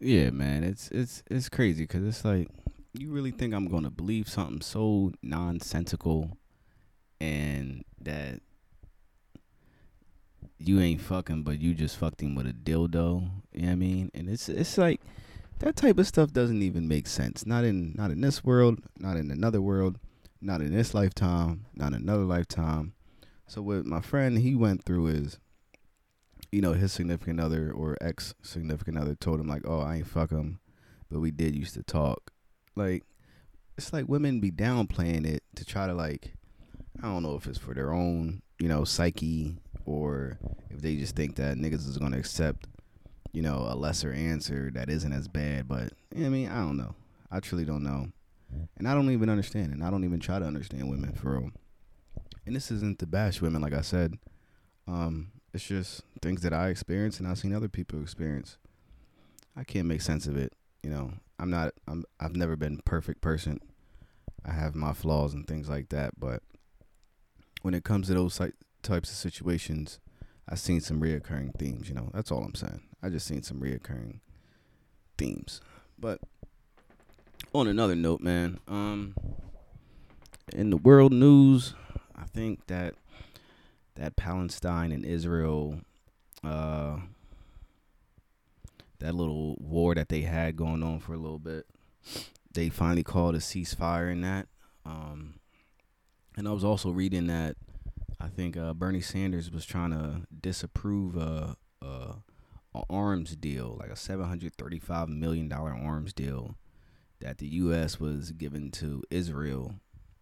yeah, man, it's it's it's crazy because it's like you really think I'm gonna believe something so nonsensical, and that you ain't fucking, but you just fucked him with a dildo. You know what I mean? And it's it's like that type of stuff doesn't even make sense. Not in not in this world, not in another world, not in this lifetime, not another lifetime. So what my friend he went through is, you know, his significant other or ex significant other told him like, "Oh, I ain't fuck him, but we did used to talk." Like, it's like women be downplaying it to try to like, I don't know if it's for their own, you know, psyche or if they just think that niggas is gonna accept, you know, a lesser answer that isn't as bad. But I mean, I don't know. I truly don't know, and I don't even understand, and I don't even try to understand women for real. And this isn't to bash women, like I said. Um, it's just things that I experience and I've seen other people experience. I can't make sense of it. You know, I'm not. I'm. I've never been a perfect person. I have my flaws and things like that, but when it comes to those types of situations, I've seen some reoccurring themes. You know, that's all I'm saying. I just seen some reoccurring themes. But on another note, man, um, in the world news, I think that that Palestine and Israel, uh, that little war that they had going on for a little bit, they finally called a ceasefire in that. Um, and I was also reading that I think uh, Bernie Sanders was trying to disapprove a, a, a arms deal, like a seven hundred thirty-five million dollar arms deal that the U.S. was given to Israel.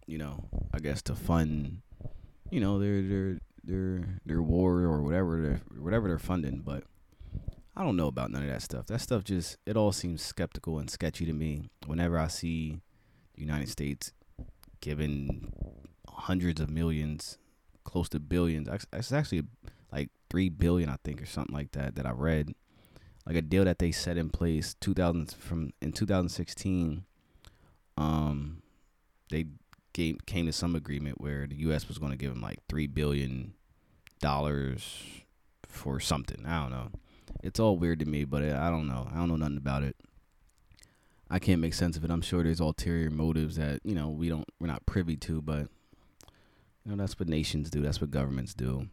You know, I guess to fund, you know, their their their their war or whatever they're whatever they're funding. But I don't know about none of that stuff. That stuff just it all seems skeptical and sketchy to me. Whenever I see the United States giving hundreds of millions close to billions. It's actually like three billion, I think, or something like that. That I read, like a deal that they set in place 2000 from in 2016. Um, they came came to some agreement where the U.S. was going to give him like three billion dollars for something. I don't know. It's all weird to me, but I don't know. I don't know nothing about it. I can't make sense of it. I'm sure there's ulterior motives that you know we don't we're not privy to, but you know, that's what nations do. That's what governments do.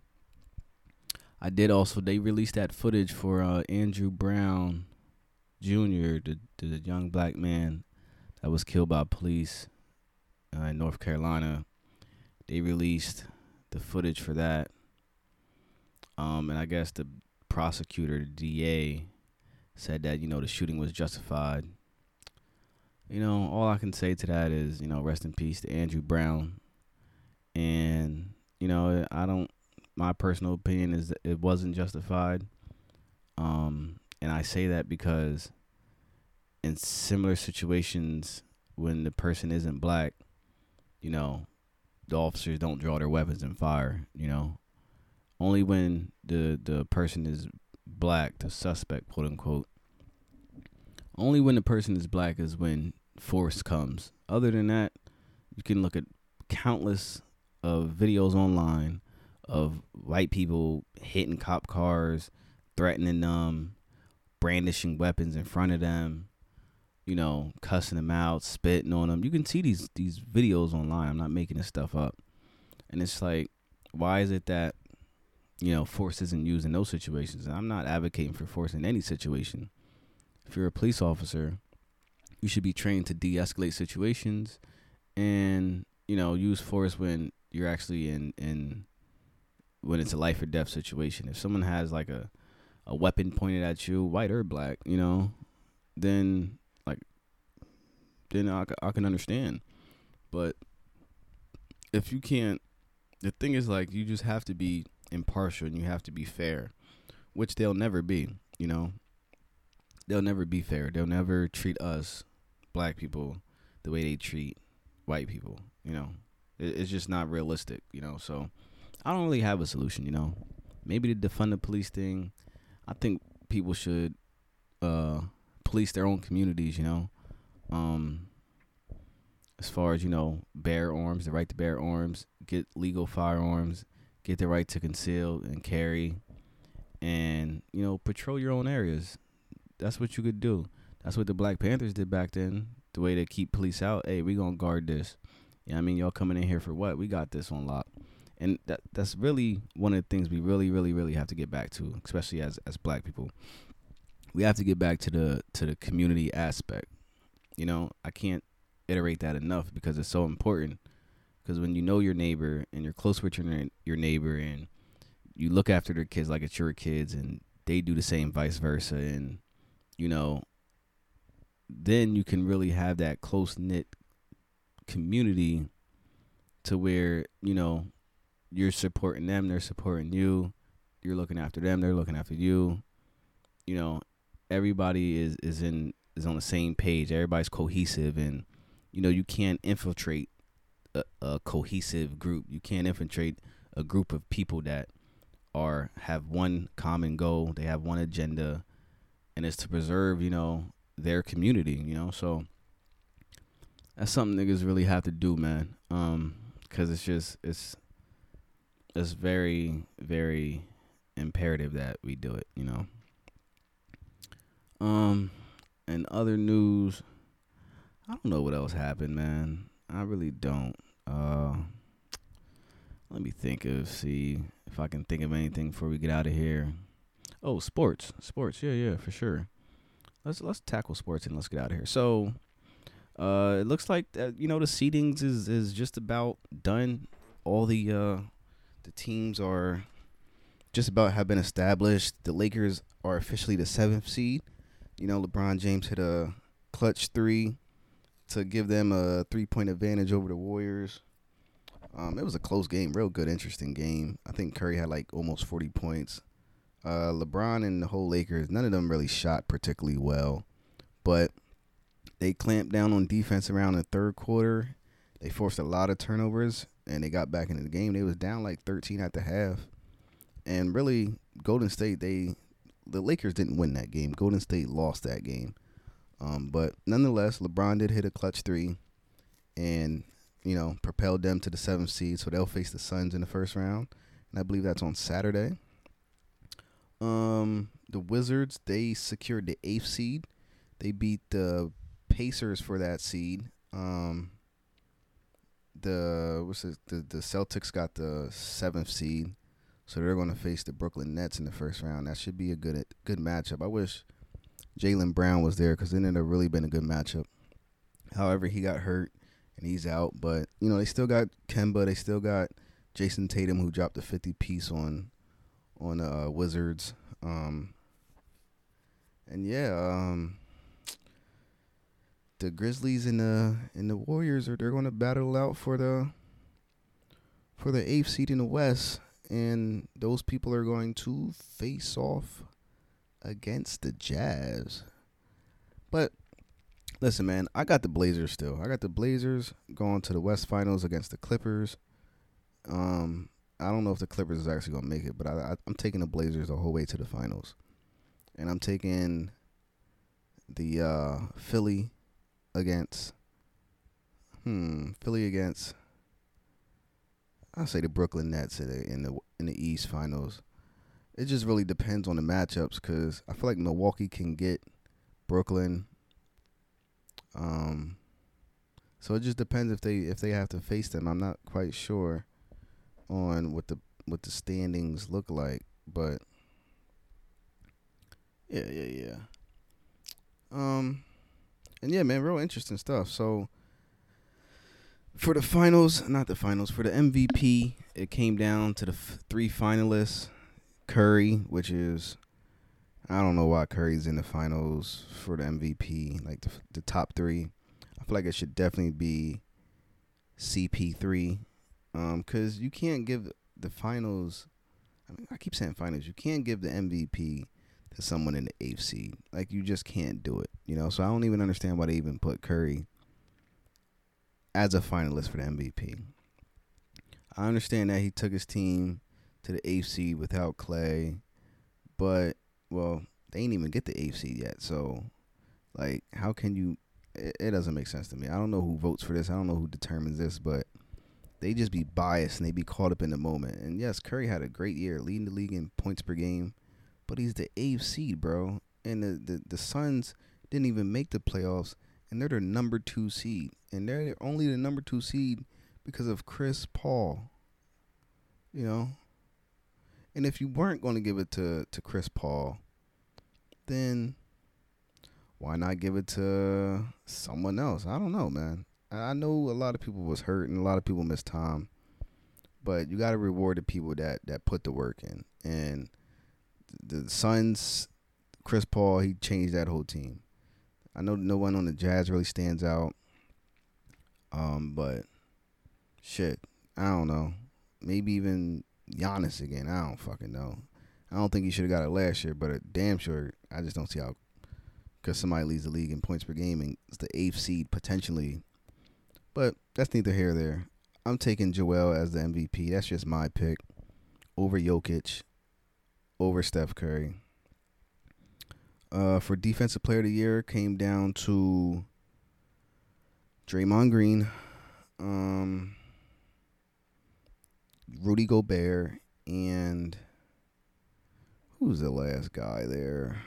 I did also. They released that footage for uh, Andrew Brown Jr., the, the young black man that was killed by police uh, in North Carolina. They released the footage for that. Um, and I guess the prosecutor, the DA, said that you know the shooting was justified. You know, all I can say to that is, you know, rest in peace to Andrew Brown and you know I don't. My personal opinion is that it wasn't justified. Um, and I say that because in similar situations, when the person isn't black, you know, the officers don't draw their weapons and fire. You know, only when the the person is black, the suspect, quote unquote. Only when the person is black is when force comes. Other than that, you can look at countless of videos online of white people hitting cop cars, threatening them, brandishing weapons in front of them, you know, cussing them out, spitting on them. You can see these these videos online. I'm not making this stuff up. And it's like, why is it that, you know, force isn't used in those situations? And I'm not advocating for force in any situation. If you're a police officer, you should be trained to de-escalate situations and, you know, use force when you're actually in in when it's a life or death situation. If someone has like a a weapon pointed at you, white or black, you know, then then I, I can understand. But if you can't, the thing is like you just have to be impartial and you have to be fair, which they'll never be. You know, they'll never be fair. They'll never treat us black people the way they treat white people. You know, it's just not realistic, you know. So I don't really have a solution, you know. Maybe the defund the police thing. I think people should uh, police their own communities, you know. Um, as far as you know, bear arms, the right to bear arms, get legal firearms, get the right to conceal and carry, and you know, patrol your own areas. that's what you could do. That's what the Black Panthers did back then. The way to keep police out. Hey, we gonna guard this. Yeah, I mean, y'all coming in here for what? We got this on lock. And that that's really one of the things we really, really, really have to get back to, especially as as black people. We have to get back to the to the community aspect. You know, I can't iterate that enough because it's so important. Because when you know your neighbor and you're close with your your neighbor and you look after their kids like it's your kids and they do the same vice versa and you know then you can really have that close knit community to where you know you're supporting them they're supporting you you're looking after them they're looking after you you know everybody is is in is on the same page. Everybody's cohesive and you know you can't infiltrate a, a cohesive group. You can't infiltrate a group of people that are have one common goal. They have one agenda and it's to preserve you know their community you know? So that's something niggas really have to do man. Um because it's just it's it's very very imperative that we do it you know? Um and other news i don't know what else happened man i really don't uh let me think of see if I can think of anything before we get out of here. Oh, sports, sports, yeah, yeah, for sure. Let's let's tackle sports and let's get out of here. So, uh, it looks like you know the seedings is is just about done. All the uh, the teams are just about have been established. The Lakers are officially the seventh seed. You know, LeBron James hit a clutch three to give them a three point advantage over the Warriors. Um, it was a close game, real good, interesting game. I think Curry had like almost 40 points. Uh, LeBron and the whole Lakers, none of them really shot particularly well, but they clamped down on defense around the third quarter. They forced a lot of turnovers and they got back into the game. They was down like 13 at the half, and really Golden State they the Lakers didn't win that game. Golden State lost that game. Um, but nonetheless, LeBron did hit a clutch three, and you know, propelled them to the seventh seed. So they'll face the Suns in the first round, and I believe that's on Saturday. Um, the Wizards they secured the eighth seed. They beat the Pacers for that seed. Um, the what's it, the the Celtics got the seventh seed, so they're going to face the Brooklyn Nets in the first round. That should be a good good matchup. I wish Jaylen Brown was there because then it'd have really been a good matchup. However, he got hurt and he's out. But you know they still got Kemba. They still got Jayson Tatum who dropped a fifty piece on on uh, Wizards. Um, and yeah, um, the Grizzlies and the and the Warriors are they're going to battle out for the for the eighth seed in the West, and those people are going to face off against the Jazz. But Listen, man, I got the Blazers still. I got the Blazers going to the West Finals against the Clippers. Um, I don't know if the Clippers is actually gonna make it, but I, I'm taking the Blazers the whole way to the finals, and I'm taking the uh, Philly against hmm Philly against I say the Brooklyn Nets in the in the in the East Finals. It just really depends on the matchups because I feel like Milwaukee can get Brooklyn um, so it just depends if they if they have to face them. I'm not quite sure on what the what the standings look like, but yeah, yeah, yeah. Um, and yeah, man, real interesting stuff. So for the finals, not the finals, for the MVP, it came down to the f- three finalists: Curry, which is I don't know why Curry's in the finals for the MVP, like the, the top three. I feel like it should definitely be CP3, um, because you can't give the finals. I mean, I keep saying finals. You can't give the MVP to someone in the eighth seed. Like you just can't do it. You know. So I don't even understand why they even put Curry as a finalist for the MVP. I understand that he took his team to the eighth seed without Clay, but well, they ain't even get the eighth seed yet. So, like, how can you? It, it doesn't make sense to me. I don't know who votes for this. I don't know who determines this, but they just be biased and they be caught up in the moment. And yes, Curry had a great year, leading the league in points per game, but he's the eighth seed, bro. and the, the the Suns didn't even make the playoffs, and they're the number two seed, and they're only the number two seed because of Chris Paul. You know, and if you weren't going to give it to to Chris Paul, then why not give it to someone else? I don't know, man. I know a lot of people was hurt and a lot of people missed time, but you got to reward the people that that put the work in. And the Suns, Chris Paul, he changed that whole team. I know no one on the Jazz really stands out, um, but shit, I don't know. Maybe even Giannis again. I don't fucking know. I don't think he should have got it last year, but a damn sure I just don't see how. Because somebody leads the league in points per game and it's the eighth seed potentially. But that's neither here nor there. I'm taking Joel as the MVP. That's just my pick over Jokic, over Steph Curry. Uh, for defensive player of the year, came down to Draymond Green, um, Rudy Gobert, and who's the last guy there?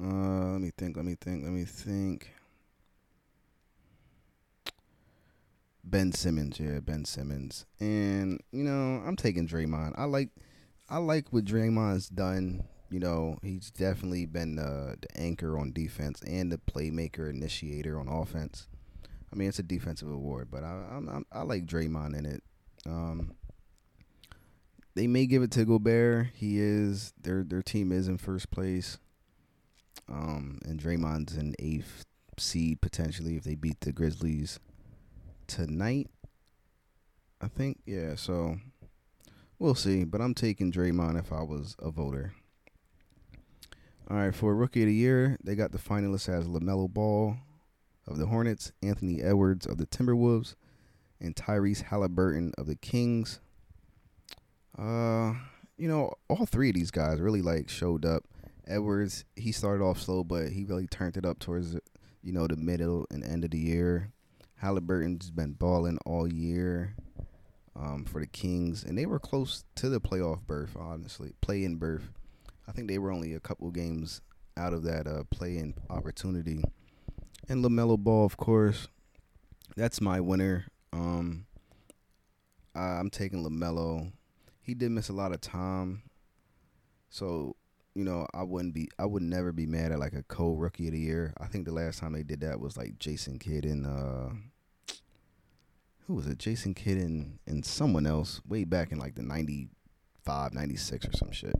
Uh, let me think. Let me think. Let me think. Ben Simmons, yeah, Ben Simmons, and you know I'm taking Draymond. I like, I like what Draymond's done. You know he's definitely been the, the anchor on defense and the playmaker initiator on offense. I mean it's a defensive award, but I I'm, i like Draymond in it. Um, they may give it to Gobert. He is their their team is in first place. Um, and Draymond's in eighth seed potentially if they beat the Grizzlies tonight. I think, yeah, so we'll see. But I'm taking Draymond if I was a voter. All right, for Rookie of the Year, they got the finalists as LaMelo Ball of the Hornets, Anthony Edwards of the Timberwolves, and Tyrese Halliburton of the Kings. Uh, you know, all three of these guys really like showed up. Edwards, he started off slow, but he really turned it up towards you know the middle and end of the year. Halliburton's been balling all year um, for the Kings, and they were close to the playoff berth. Honestly, play-in berth. I think they were only a couple games out of that uh, play-in opportunity. And LaMelo Ball, of course, that's my winner. Um, I'm taking LaMelo. He did miss a lot of time, so you know I wouldn't be. I would never be mad at like a co rookie of the year. I think the last time they did that was like Jason Kidd and uh, who was it? Jason Kidd and, and someone else way back in like the 95, 96 or some shit.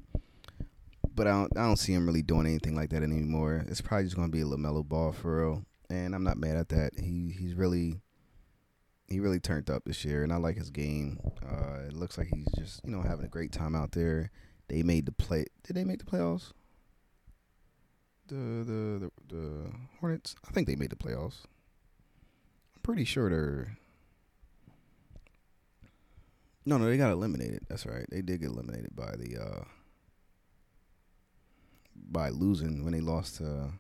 But I don't, I don't see him really doing anything like that anymore. It's probably just going to be a LaMelo ball for real. And I'm not mad at that. He He's really, he really turned up this year. And I like his game. Uh, it looks like he's just, you know, having a great time out there. They made the play. Did they make the playoffs? The, the, the, the Hornets? I think they made the playoffs. I'm pretty sure they're no, no, they got eliminated. That's right. They did get eliminated by the uh by losing when they lost to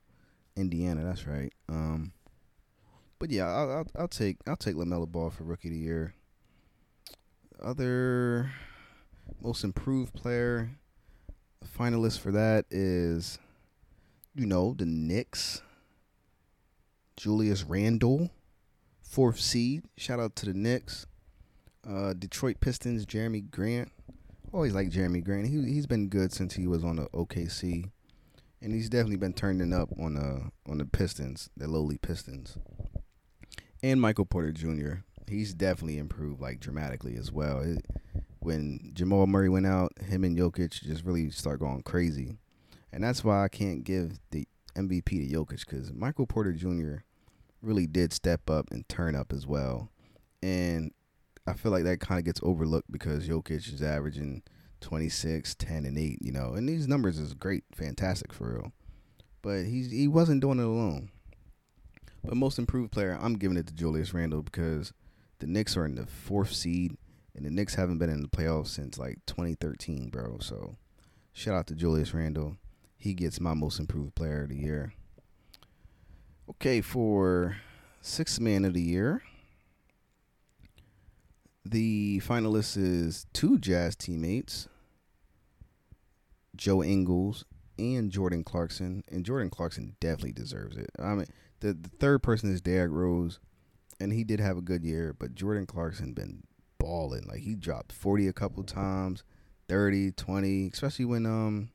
Indiana. That's right. Um, but yeah, I'll, I'll, I'll take I'll take LaMelo Ball for Rookie of the Year. Other most improved player, finalist for that is, you know, the Knicks. Julius Randle, fourth seed. Shout out to the Knicks. Uh, Detroit Pistons, Jerami Grant. Always like Jerami Grant. He he's been good since he was on the OKC, and he's definitely been turning up on the on the Pistons, the lowly Pistons. And Michael Porter Jr. He's definitely improved like dramatically as well. It, when Jamal Murray went out, him and Jokic just really start going crazy, and that's why I can't give the MVP to Jokic because Michael Porter Jr. really did step up and turn up as well. And I feel like that kind of gets overlooked because Jokic is averaging 26, 10, and 8, you know. And these numbers is great, fantastic for real. But he's he wasn't doing it alone. But most improved player, I'm giving it to Julius Randle because the Knicks are in the fourth seed and the Knicks haven't been in the playoffs since like 2013, bro. So shout out to Julius Randle. He gets my most improved player of the year. Okay, for sixth man of the year, the finalist is two Jazz teammates, Joe Ingles and Jordan Clarkson, and Jordan Clarkson definitely deserves it. I mean, the, the third person is Derrick Rose, and he did have a good year, but Jordan Clarkson been balling. Like he dropped 40 a couple times, 30, 20, especially when um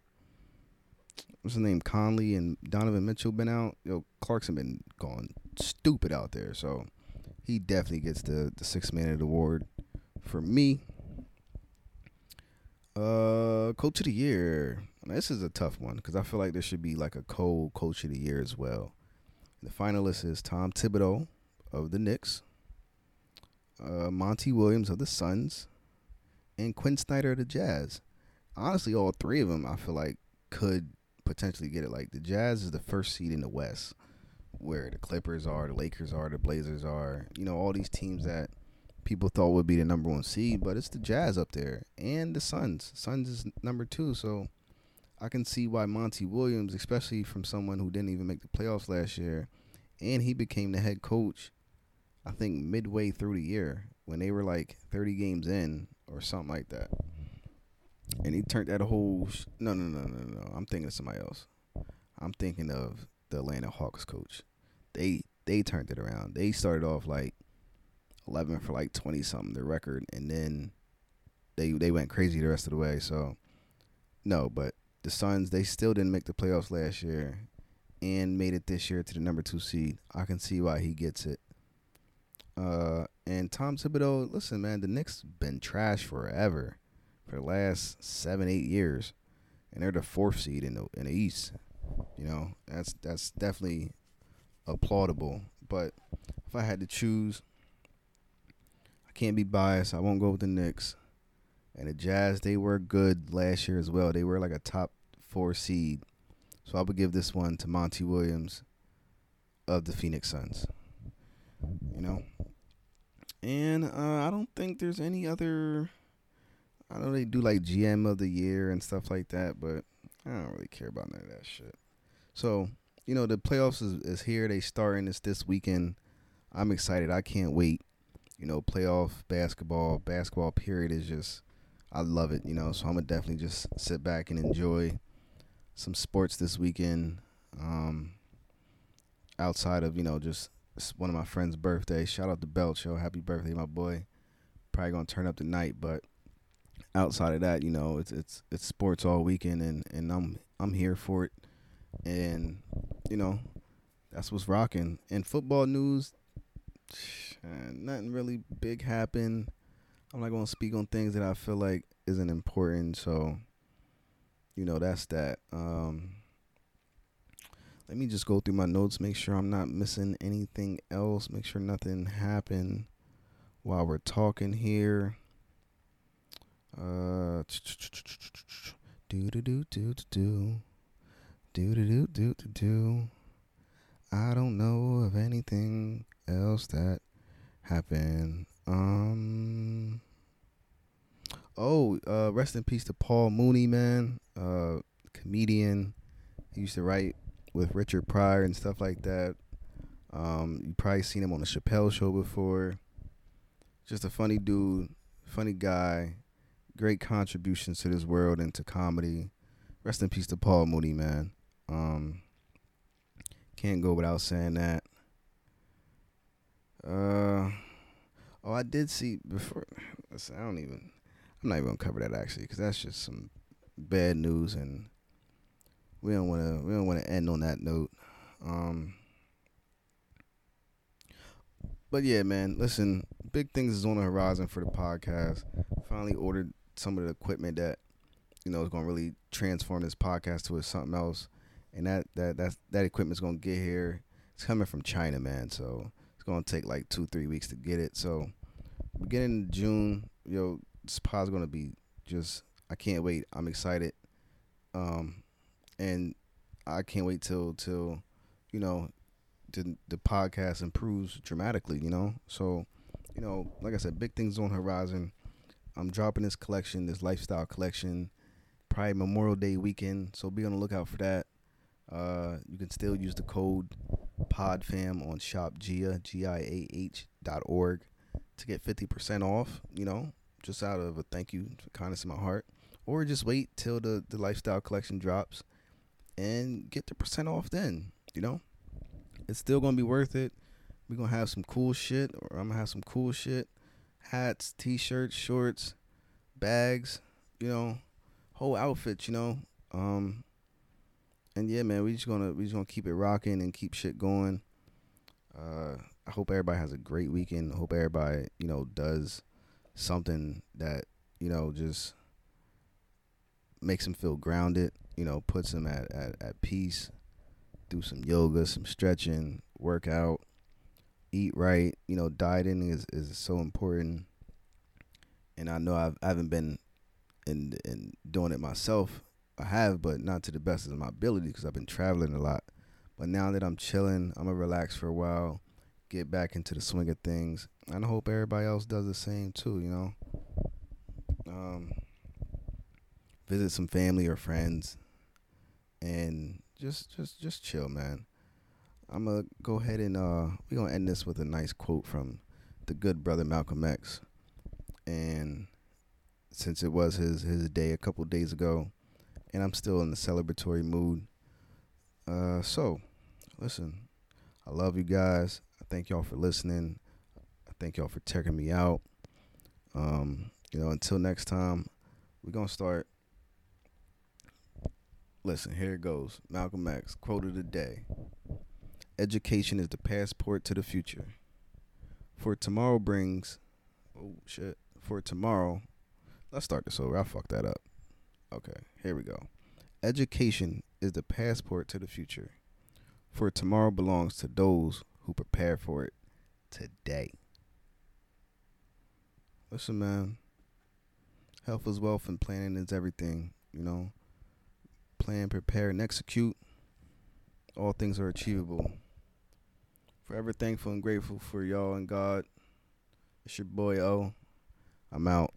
what's his name Conley and Donovan Mitchell been out. Yo, Clarkson been going stupid out there. So he definitely gets the the six man the award for me. Uh, coach of the year. This is a tough one because I feel like there should be like a co coach of the year as well. The finalist is Tom Thibodeau of the Knicks, uh, Monty Williams of the Suns, and Quin Snyder of the Jazz. Honestly, all three of them I feel like could potentially get it. Like the Jazz is the first seed in the West, where the Clippers are, the Lakers are, the Blazers are. You know, all these teams that people thought would be the number one seed, but it's the Jazz up there and the Suns. Suns is number two, so I can see why Monty Williams, especially from someone who didn't even make the playoffs last year, and he became the head coach. I think midway through the year when they were like 30 games in or something like that. And he turned that whole sh- no no no no no. I'm thinking of somebody else. I'm thinking of the Atlanta Hawks coach. They they turned it around. They started off like 11 for like 20 something the record and then they they went crazy the rest of the way. So no, but the Suns they still didn't make the playoffs last year and made it this year to the number 2 seed. I can see why he gets it. Uh and Tom Thibodeau, listen man, the Knicks been trash forever for the last 7 8 years and they're the fourth seed in the in the East. You know, that's that's definitely applaudable. But if I had to choose can't be biased. I won't go with the Knicks. And the Jazz, they were good last year as well. They were like a top four seed. So I would give this one to Monty Williams of the Phoenix Suns. You know? And uh, I don't think there's any other. I don't know they do like GM of the year and stuff like that, but I don't really care about none of that shit. So, you know, the playoffs is, is here. They starting this this weekend. I'm excited. I can't wait you know, playoff basketball, basketball period is just I love it, you know. So I'm gonna definitely just sit back and enjoy some sports this weekend. Um, outside of you know just one of my friend's birthday. Shout out to Belch, yo, happy birthday, my boy. Probably gonna turn up tonight, but outside of that, you know, it's it's it's sports all weekend, and and I'm I'm here for it, and you know, that's what's rocking. And football news, nothing really big happened. I'm not gonna speak on things that I feel like isn't important. So, you know, that's that. Um, let me just go through my notes, make sure I'm not missing anything else, make sure nothing happened while we're talking here. Uh, do do do do do do do do do do do. I don't know of anything else that happened? Um. Oh, uh, rest in peace to Paul Mooney, man. Uh, comedian. He used to write with Richard Pryor and stuff like that. Um, you probably seen him on the Chappelle Show before. Just a funny dude, funny guy, great contributions to this world and to comedy. Rest in peace to Paul Mooney, man. Um, can't go without saying that. Uh, oh, I did see before. Listen, I don't even. I'm not even gonna cover that actually, because that's just some bad news, and we don't want to. We don't want to end on that note. Um. But yeah, man. Listen, big things is on the horizon for the podcast. Finally ordered some of the equipment that you know is gonna really transform this podcast to something else, and that that that that equipment's gonna get here. It's coming from China, man. So it's gonna take like two, three weeks to get it. So beginning June, yo, this pod's gonna be just I can't wait. I'm excited. Um and I can't wait till till, you know, the the podcast improves dramatically, you know? So, you know, like I said, big things on horizon. I'm dropping this collection, this lifestyle collection, probably Memorial Day weekend. So be on the lookout for that. Uh, you can still use the code PodFam on ShopGiah, G-I-A-H dot org to get 50% off, you know, just out of a thank you, kindness in my heart. Or just wait till the, the lifestyle collection drops and get the percent off then. You know, it's still gonna be worth it. We're gonna have some cool shit, or I'm gonna have some cool shit, hats, t-shirts, shorts, bags. You know, whole outfits. You know, um, and yeah, man, we just gonna we just gonna keep it rocking and keep shit going. Uh, I hope everybody has a great weekend. I hope everybody, you know, does something that, you know, just makes them feel grounded, you know, puts them at, at, at peace. Do some yoga, some stretching, work out, eat right. You know, dieting is, is so important. And I know I've, I haven't been in, in doing it myself. I have, but not to the best of my ability because I've been traveling a lot. But now that I'm chilling, I'm gonna relax for a while, get back into the swing of things, and I hope everybody else does the same too. You know, um, visit some family or friends, and just just just chill, man. I'm gonna go ahead and uh, we're gonna end this with a nice quote from the good brother Malcolm X, and since it was his his day a couple days ago, and I'm still in the celebratory mood. Uh, so, listen, I love you guys. I thank y'all for listening. I thank y'all for checking me out. Um, you know, until next time, we're gonna start. Listen, here it goes. Malcolm X, quote of the day. Education is the passport to the future. For tomorrow brings oh shit. For tomorrow let's start this over. I fucked that up. Okay, here we go. Education is the passport to the future. For tomorrow belongs to those who prepare for it today. Listen, man. Health is wealth and planning is everything. You know, plan, prepare, and execute. All things are achievable. Forever thankful and grateful for y'all and God. It's your boy O. I'm out.